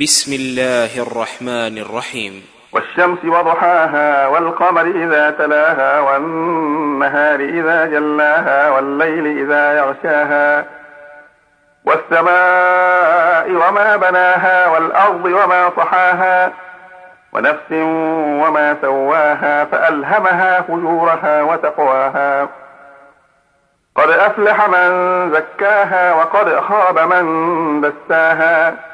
بسم الله الرحمن الرحيم. والشمس وضحاها والقمر إذا تلاها والنهار إذا جلاها والليل إذا يغشاها والسماء وما بناها والأرض وما طحاها ونفس وما سواها فألهمها فجورها وتقواها. قد أفلح من زكاها وقد خاب من دساها